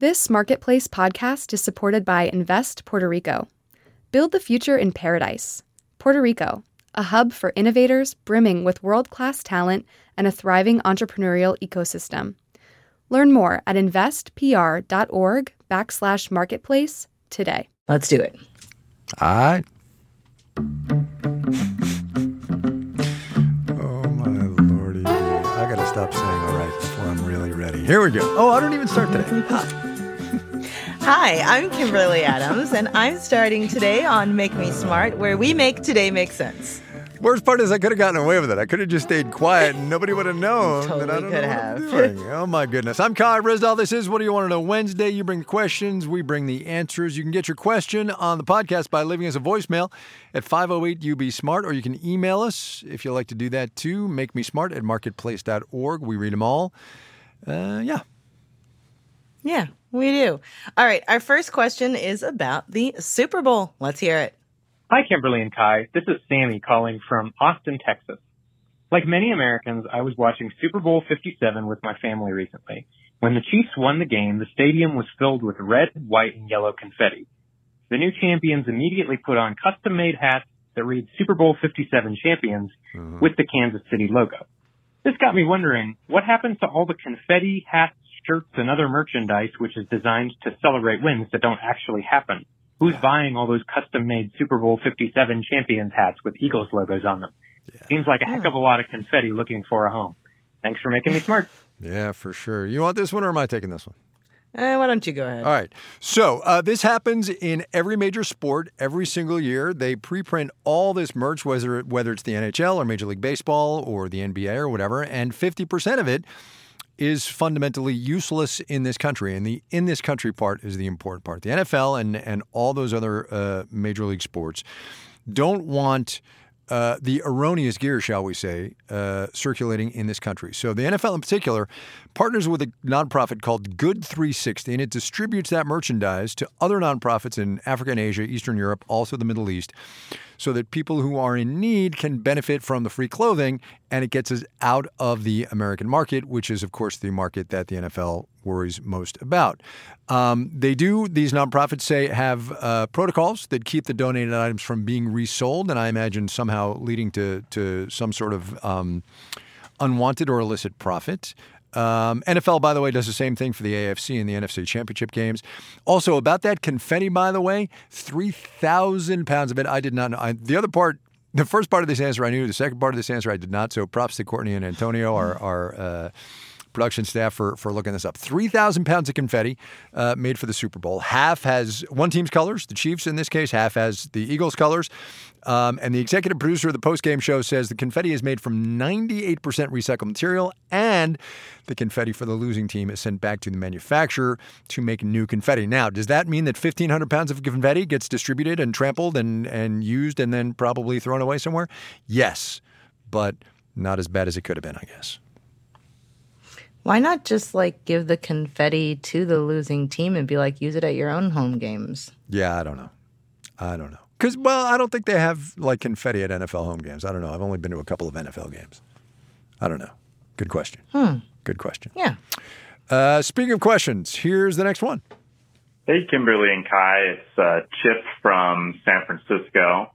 This Marketplace podcast is supported by Invest Puerto Rico. Build the future in paradise. Puerto Rico, a hub for innovators brimming with world class talent and a thriving entrepreneurial ecosystem. Learn more at investpr.org backslash marketplace today. Let's do it. All right. Oh, my lordy. I got to stop saying all right before I'm really ready. Here we go. Oh, I don't even start today. Hi, I'm Kimberly Adams, and I'm starting today on Make Me Smart, where we make today make sense. Worst part is I could have gotten away with it. I could have just stayed quiet and nobody would have known Totally that I don't could know have. what I'm doing. Oh my goodness. I'm Kai Ryssdal. This is What Do You Want to Know Wednesday. You bring the questions, we bring the answers. You can get your question on the podcast by leaving us a voicemail at 508 UB Smart, or you can email us if you like to do that too. Make me smart at marketplace.org. We read them all. Uh, yeah. Yeah, we do. All right, our first question is about the Super Bowl. Let's hear it. Hi, Kimberly and Kai. This is Sammy calling from Austin, Texas. Like many Americans, I was watching Super Bowl 57 with my family recently. When the Chiefs won the game, the stadium was filled with red, white, and yellow confetti. The new champions immediately put on custom-made hats that read Super Bowl 57 champions mm-hmm. with the Kansas City logo. This got me wondering, what happens to all the confetti, hats, shirts, and other merchandise which is designed to celebrate wins that don't actually happen? Who's buying all those custom-made Super Bowl 57 champions hats with Eagles logos on them? Seems like a heck of a lot of confetti looking for a home. Thanks for making me smart. Yeah, for sure. You want this one or am I taking this one? Uh, why don't you go ahead? All right. So uh, this happens in every major sport every single year. They preprint all this merch, whether whether it's the NHL or Major League Baseball or the NBA or whatever, and fifty percent of it is fundamentally useless in this country. And the in this country part is the important part. The NFL and and all those other uh, major league sports don't want. Uh, the erroneous gear, shall we say, uh, circulating in this country. So the NFL in particular partners with a nonprofit called Good 360, and it distributes that merchandise to other nonprofits in Africa and Asia, Eastern Europe, also the Middle East, so that people who are in need can benefit from the free clothing, and it gets us out of the American market, which is, of course, the market that the NFL worries most about. Um, they do, these nonprofits say, have uh, protocols that keep the donated items from being resold, and I imagine somehow leading to, to some sort of um, unwanted or illicit profit. Um, NFL, by the way, does the same thing for the AFC and the NFC championship games. Also, about that confetti, by the way, 3,000 pounds of it. I did not know. I, the other part, the first part of this answer I knew. The second part of this answer I did not. So props to Courtney and Antonio, our, our uh, production staff, for, for looking this up. 3,000 pounds of confetti uh, made for the Super Bowl. Half has one team's colors, the Chiefs in this case, half has the Eagles' colors. Um, and the executive producer of the post-game show says the confetti is made from 98% recycled material, and the confetti for the losing team is sent back to the manufacturer to make new confetti. Now, does that mean that 1,500 pounds of confetti gets distributed and trampled and, and used and then probably thrown away somewhere? Yes, but not as bad as it could have been, I guess. Why not just like give the confetti to the losing team and be like, use it at your own home games? Yeah, I don't know. I don't know. Because, well, I don't think they have like confetti at NFL home games. I don't know. I've only been to a couple of NFL games. I don't know. Good question. Good question. Yeah. Uh, speaking of questions, here's the next one. Hey, Kimberly and Kai. It's uh, Chip from San Francisco.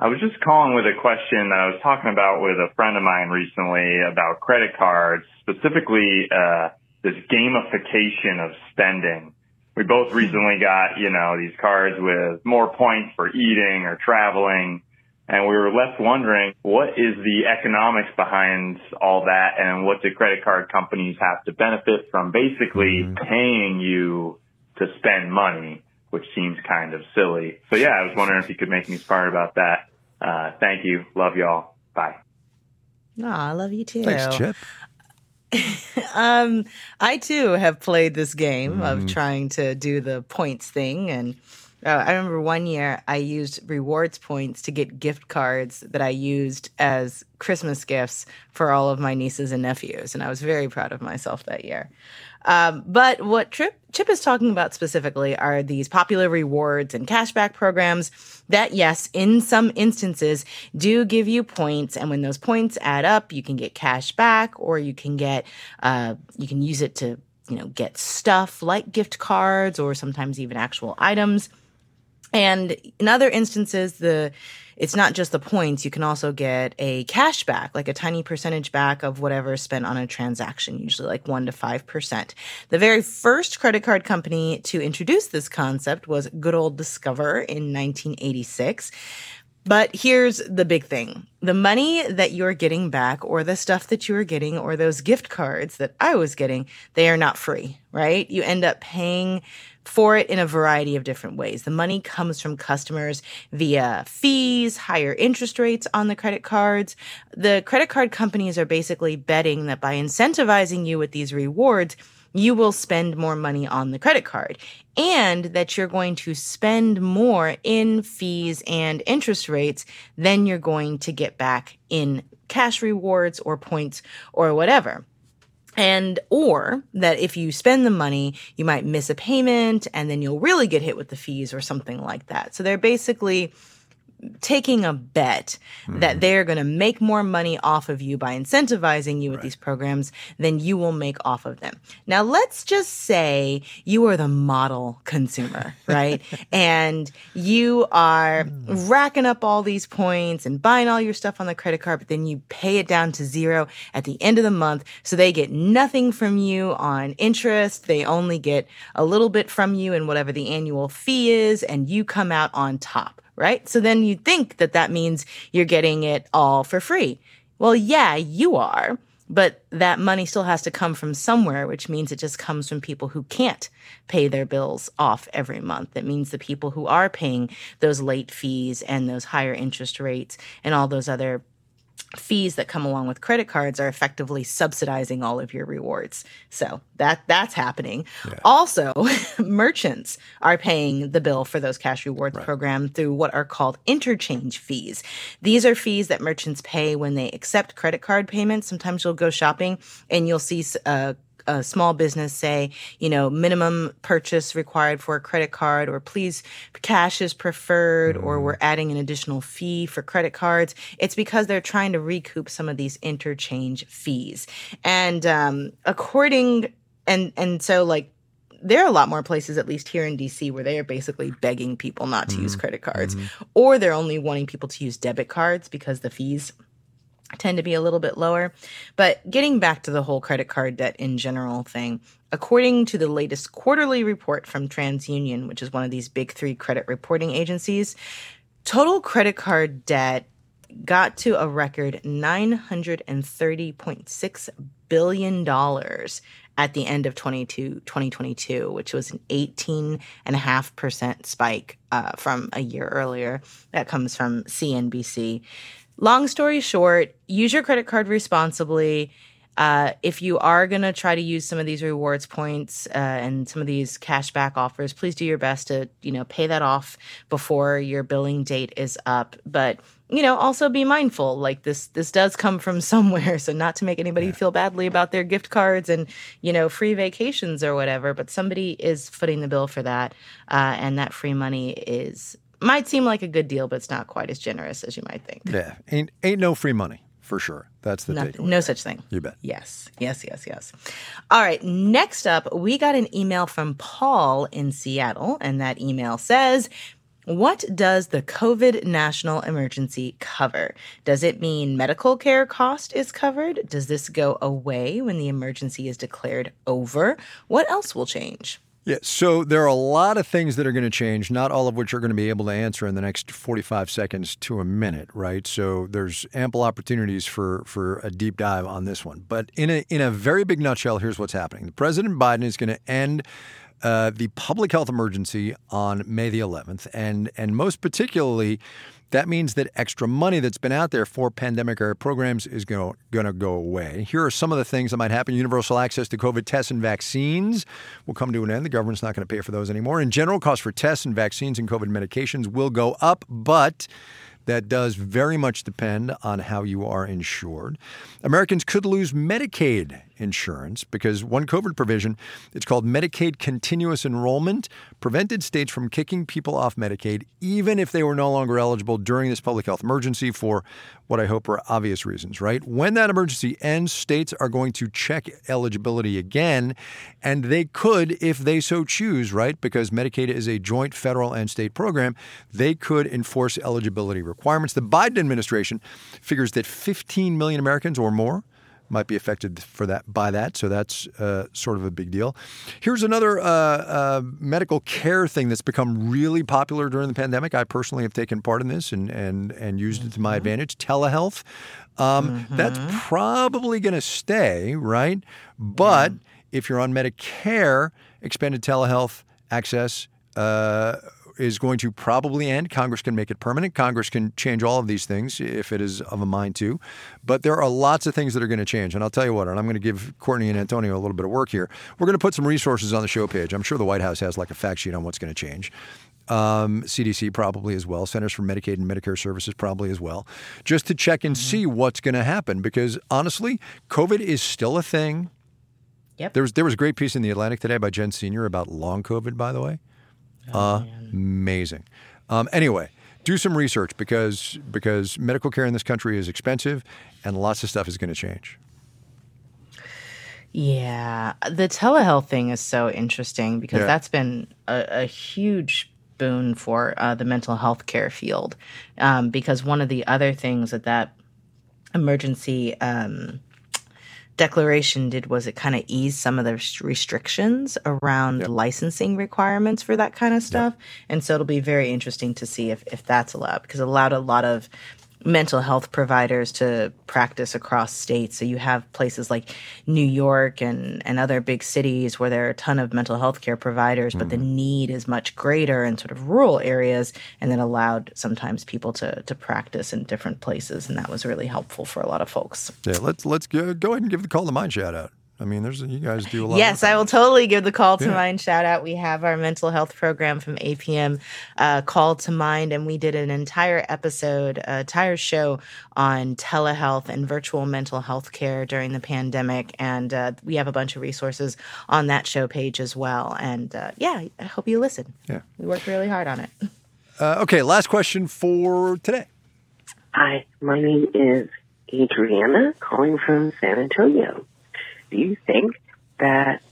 I was just calling with a question that I was talking about with a friend of mine recently about credit cards, specifically uh, this gamification of spending. We both recently got, you know, these cards with more points for eating or traveling. And we were left wondering what is the economics behind all that and what do credit card companies have to benefit from basically paying you to spend money, which seems kind of silly. So yeah, I was wondering if you could make me smart about that. Uh, thank you. Love y'all. Bye. No, I love you too. Thanks, Chip. Um, I too have played this game of trying to do the points thing, and uh, I remember one year I used rewards points to get gift cards that I used as Christmas gifts for all of my nieces and nephews, and I was very proud of myself that year. Um, but what Trip, Chip is talking about specifically are these popular rewards and cashback programs that, yes, in some instances do give you points. And when those points add up, you can get cash back or you can get, uh, you can use it to you know, get stuff like gift cards or sometimes even actual items. And in other instances, the it's not just the points. You can also get a cash back, like a tiny percentage back of whatever is spent on a transaction, usually like one to five percent. The very first credit card company to introduce this concept was good old Discover in 1986. But here's the big thing. The money that you're getting back or the stuff that you are getting or those gift cards that I was getting, they are not free, right? You end up paying for it in a variety of different ways. The money comes from customers via fees, higher interest rates on the credit cards. The credit card companies are basically betting that by incentivizing you with these rewards, you will spend more money on the credit card and that you're going to spend more in fees and interest rates than you're going to get back in cash rewards or points or whatever. And or that if you spend the money you might miss a payment and then you'll really get hit with the fees or something like that. So they're basically taking a bet mm-hmm. that they're going to make more money off of you by incentivizing you with right. these programs than you will make off of them. Now, let's just say you are the model consumer, right? and you are mm. racking up all these points and buying all your stuff on the credit card, but then you pay it down to zero at the end of the month. So they get nothing from you on interest. They only get a little bit from you and whatever the annual fee is, and you come out on top right? So then you think that that means you're getting it all for free. Well, yeah, you are, but that money still has to come from somewhere, which means it just comes from people who can't pay their bills off every month. It means the people who are paying those late fees and those higher interest rates and all those other fees that come along with credit cards are effectively subsidizing all of your rewards. So that that's happening. Yeah. Also, merchants are paying the bill for those cash rewards right. program through what are called interchange fees. These are fees that merchants pay when they accept credit card payments. Sometimes you'll go shopping and you'll see uh, a small business say, you know, minimum purchase required for a credit card, or please cash is preferred, mm. or we're adding an additional fee for credit cards. It's because they're trying to recoup some of these interchange fees. And um, according and and so like there are a lot more places, at least here in DC, where they are basically begging people not to mm use credit cards, mm or they're only wanting people to use debit cards because the fees tend to be a little bit lower. But getting back to the whole credit card debt in general thing, according to the latest quarterly report from TransUnion, which is one of these big three credit reporting agencies, total credit card debt got to a record $930.6 billion at the end of 2022, which was an 18.5% spike uh, from a year earlier. That comes from CNBC. Long story short, use your credit card responsibly. Uh, if you are going to try to use some of these rewards points uh, and some of these cashback offers, please do your best to you know pay that off before your billing date is up. But you know, also be mindful. Like this, this does come from somewhere. So not to make anybody yeah. feel badly about their gift cards and you know free vacations or whatever. But somebody is footing the bill for that, uh, and that free money is might seem like a good deal, but it's not quite as generous as you might think. Yeah, ain't ain't no free money for sure. That's the Nothing, No such thing. You bet. Yes, yes, yes, yes. All right. Next up, we got an email from Paul in Seattle, and that email says. What does the COVID national emergency cover? Does it mean medical care cost is covered? Does this go away when the emergency is declared over? What else will change? Yeah, so there are a lot of things that are going to change, not all of which are going to be able to answer in the next 45 seconds to a minute, right? So there's ample opportunities for for a deep dive on this one. But in a in a very big nutshell, here's what's happening. President Biden is going to end uh, the public health emergency on May the 11th, and and most particularly that means that extra money that's been out there for pandemic era programs is going to go away. Here are some of the things that might happen. Universal access to COVID tests and vaccines will come to an end. The government's not going to pay for those anymore. In general, costs for tests and vaccines and COVID medications will go up, but that does very much depend on how you are insured. Americans could lose Medicaid insurance because one COVID provision, it's called Medicaid continuous enrollment, prevented states from kicking people off Medicaid even if they were no longer eligible during this public health emergency for what I hope are obvious reasons, right? When that emergency ends, states are going to check eligibility again, and they could, if they so choose, right? Because Medicaid is a joint federal and state program, they could enforce eligibility requirements. The Biden administration figures that 15 million Americans or more might be affected for that by that. So that's uh, sort of a big deal. Here's another uh, uh, medical care thing that's become really popular during the pandemic. I personally have taken part in this and and and used it to my mm-hmm. advantage. Telehealth. Um, mm-hmm. That's probably going to stay, right? But if you're on Medicare, expanded telehealth access uh, is going to probably end. Congress can make it permanent. Congress can change all of these things if it is of a mind to. But there are lots of things that are going to change. And I'll tell you what, and I'm going to give Courtney and Antonio a little bit of work here. We're going to put some resources on the show page. I'm sure the White House has like a fact sheet on what's going to change. Um, CDC probably as well, Centers for Medicaid and Medicare Services probably as well, just to check and mm-hmm. see what's going to happen. Because honestly, COVID is still a thing. Yep. There was there was a great piece in the Atlantic today by Jen Senior about long COVID, by the way. Oh, Amazing. Um, anyway, do some research because because medical care in this country is expensive, and lots of stuff is going to change. Yeah, the telehealth thing is so interesting because yeah. that's been a, a, huge boon for uh, the mental health care field. Um, because one of the other things that that emergency um, declaration did was it kind of eased some of the restrictions around yep. licensing requirements for that kind of stuff. Yep. And so it'll be very interesting to see if, if that's allowed because it allowed a lot of mental health providers to practice across states. So you have places like New York and, and other big cities where there are a ton of mental health care providers, but mm. the mm-hmm. need is much greater in sort of rural areas and then allowed sometimes people to, to practice in different places. And that was really helpful for a lot of folks. Yeah, let's let's go, go ahead and give the call to mind shout out. I mean, there's you guys do a lot. Yes, I will totally give the call to yeah. mind shout out. We have our mental health program from APM, uh, Call to Mind, and we did an entire episode, uh, entire show on telehealth and virtual mental health care during the pandemic, and uh, we have a bunch of resources on that show page as well. And uh, yeah, I hope you listen. Yeah, we worked really hard on it. Uh, okay, last question for today. Hi, my name is Adriana, calling from San Antonio do you think that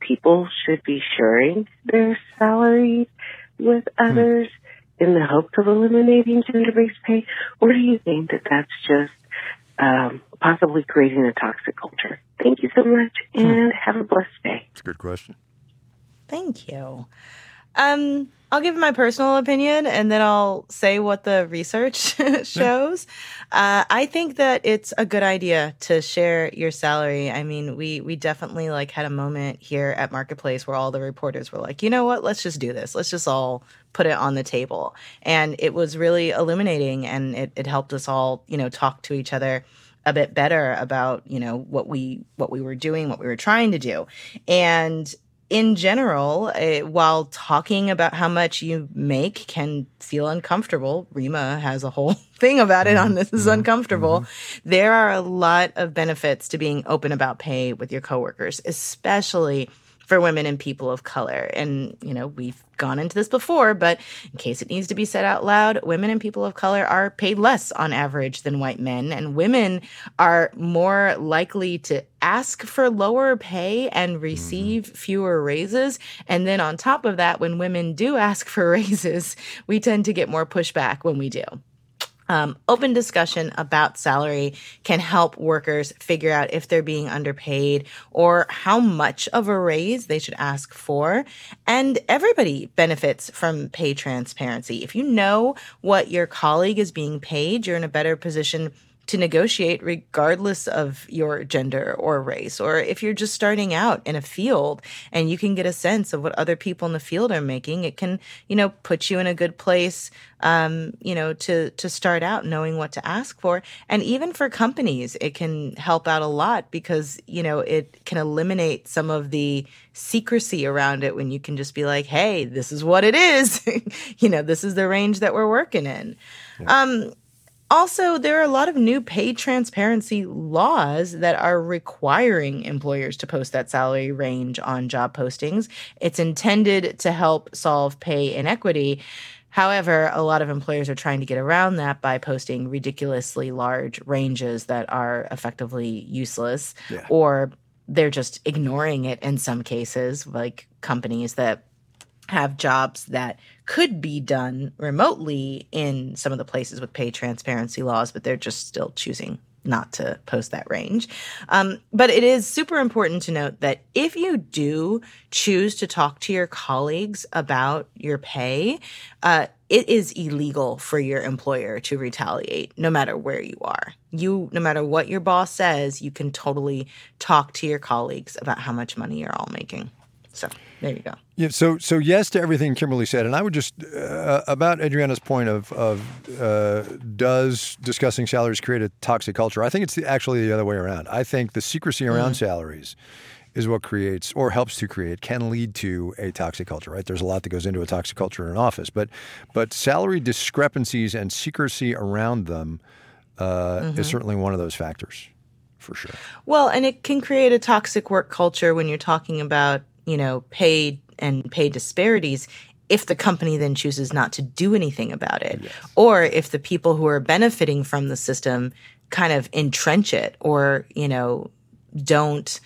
people should be sharing their salaries with hmm. others hmm. in the hopes of eliminating gender-based pay, or do you think that that's just um, possibly creating a toxic culture? Thank you so much, hmm. and hmm. have a blessed day. It's a good question. Thank you. Um, I'll give my personal opinion and then I'll say what the research shows. Uh, I think that it's a good idea to share your salary. I mean, we we definitely like had a moment here at Marketplace where all the reporters were like, you know what, let's just do this. Let's just all put it on the table. And it was really illuminating and it, it helped us all, you know, talk to each other a bit better about you know what we what we were doing what we were trying to do and in general, uh, while talking about how much you make can feel uncomfortable, Reema has a whole thing about it on this is mm-hmm. uncomfortable. Mm-hmm. There are a lot of benefits to being open about pay with your coworkers, especially for women and people of color. And, you know, we've gone into this before, but in case it needs to be said out loud, women and people of color are paid less on average than white men. And women are more likely to ask for lower pay and mm-hmm. receive mm-hmm. fewer raises. And then on top of that, when women do ask for raises, we tend to get more pushback when we do. Um, open discussion about salary can help workers figure out if they're being underpaid or how much of a raise they should ask for. And everybody benefits from pay transparency. If you know what your colleague is being paid, you're in a better position to negotiate regardless of your gender or race. Or if you're just starting out in a field and you can get a sense of what other people in the field are making, it can, you know, put you in a good place, um, you know, to, to start out knowing what to ask for. And even for companies, it can help out a lot because, you know, it can eliminate some of the secrecy around it when you can just be like, hey, this is what it is. you know, this is the range that we're working in. Yeah. Um, Also, there are a lot of new pay transparency laws that are requiring employers to post that salary range on job postings. It's intended to help solve pay inequity. However, a lot of employers are trying to get around that by posting ridiculously large ranges that are effectively useless Yeah. or they're just ignoring it in some cases, like companies that have jobs that could be done remotely in some of the places with pay transparency laws, but they're just still choosing not to post that range. Um, but it is super important to note that if you do choose to talk to your colleagues about your pay, uh, it is illegal for your employer to retaliate no matter where you are. You, no matter what your boss says, you can totally talk to your colleagues about how much money you're all making. So there you go. Yeah, so so yes to everything Kimberly said, and I would just uh, about Adriana's point of of uh, does discussing salaries create a toxic culture? I think it's the, actually the other way around. I think the secrecy around salaries is what creates or helps to create can lead to a toxic culture. Right? There's a lot that goes into a toxic culture in an office, but but salary discrepancies and secrecy around them uh, is certainly one of those factors, for sure. Well, and it can create a toxic work culture when you're talking about, you know, pay and pay disparities if the company then chooses not to do anything about it. Or if the people who are benefiting from the system kind of entrench it or, you know, don't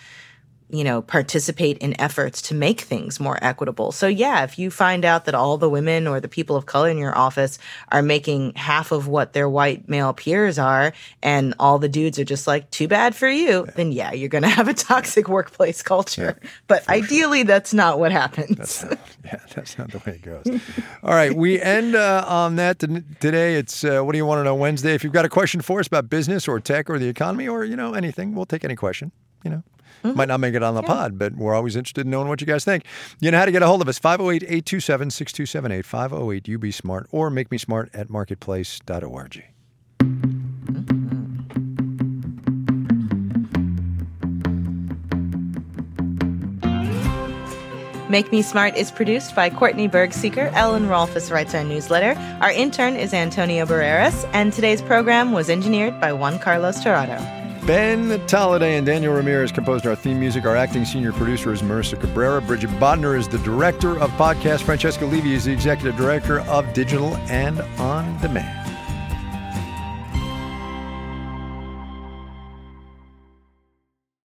you know, participate in efforts to make things more equitable. So yeah, if you find out that all the women or the people of color in your office are making half of what their white male peers are and all the dudes are just like too bad for you, then yeah, you're going to have a toxic workplace culture. but ideally that's not what happens. Yeah, that's not the way it goes. All right, we end uh, on that today. It's uh, what do you want to know Wednesday? If you've got a question for us about business or tech or the economy or you know anything, we'll take any question. You know. Mm-hmm. Might not make it on the pod, but we're always interested in knowing what you guys think. You know how to get a hold of us 508 827 6278, 508 UB Smart, or make me smart at marketplace.org. Mm-hmm. Make Me Smart is produced by Courtney Bergsieker. Ellen Rolfes writes our newsletter. Our intern is Antonio Barreras, and today's program was engineered by Juan Carlos Torrado. Ben Tolliday and Daniel Ramirez composed our theme music. Our acting senior producer is Marissa Cabrera. Bridget Bodnar is the director of podcast. Francesca Levy is the executive director of digital and on demand.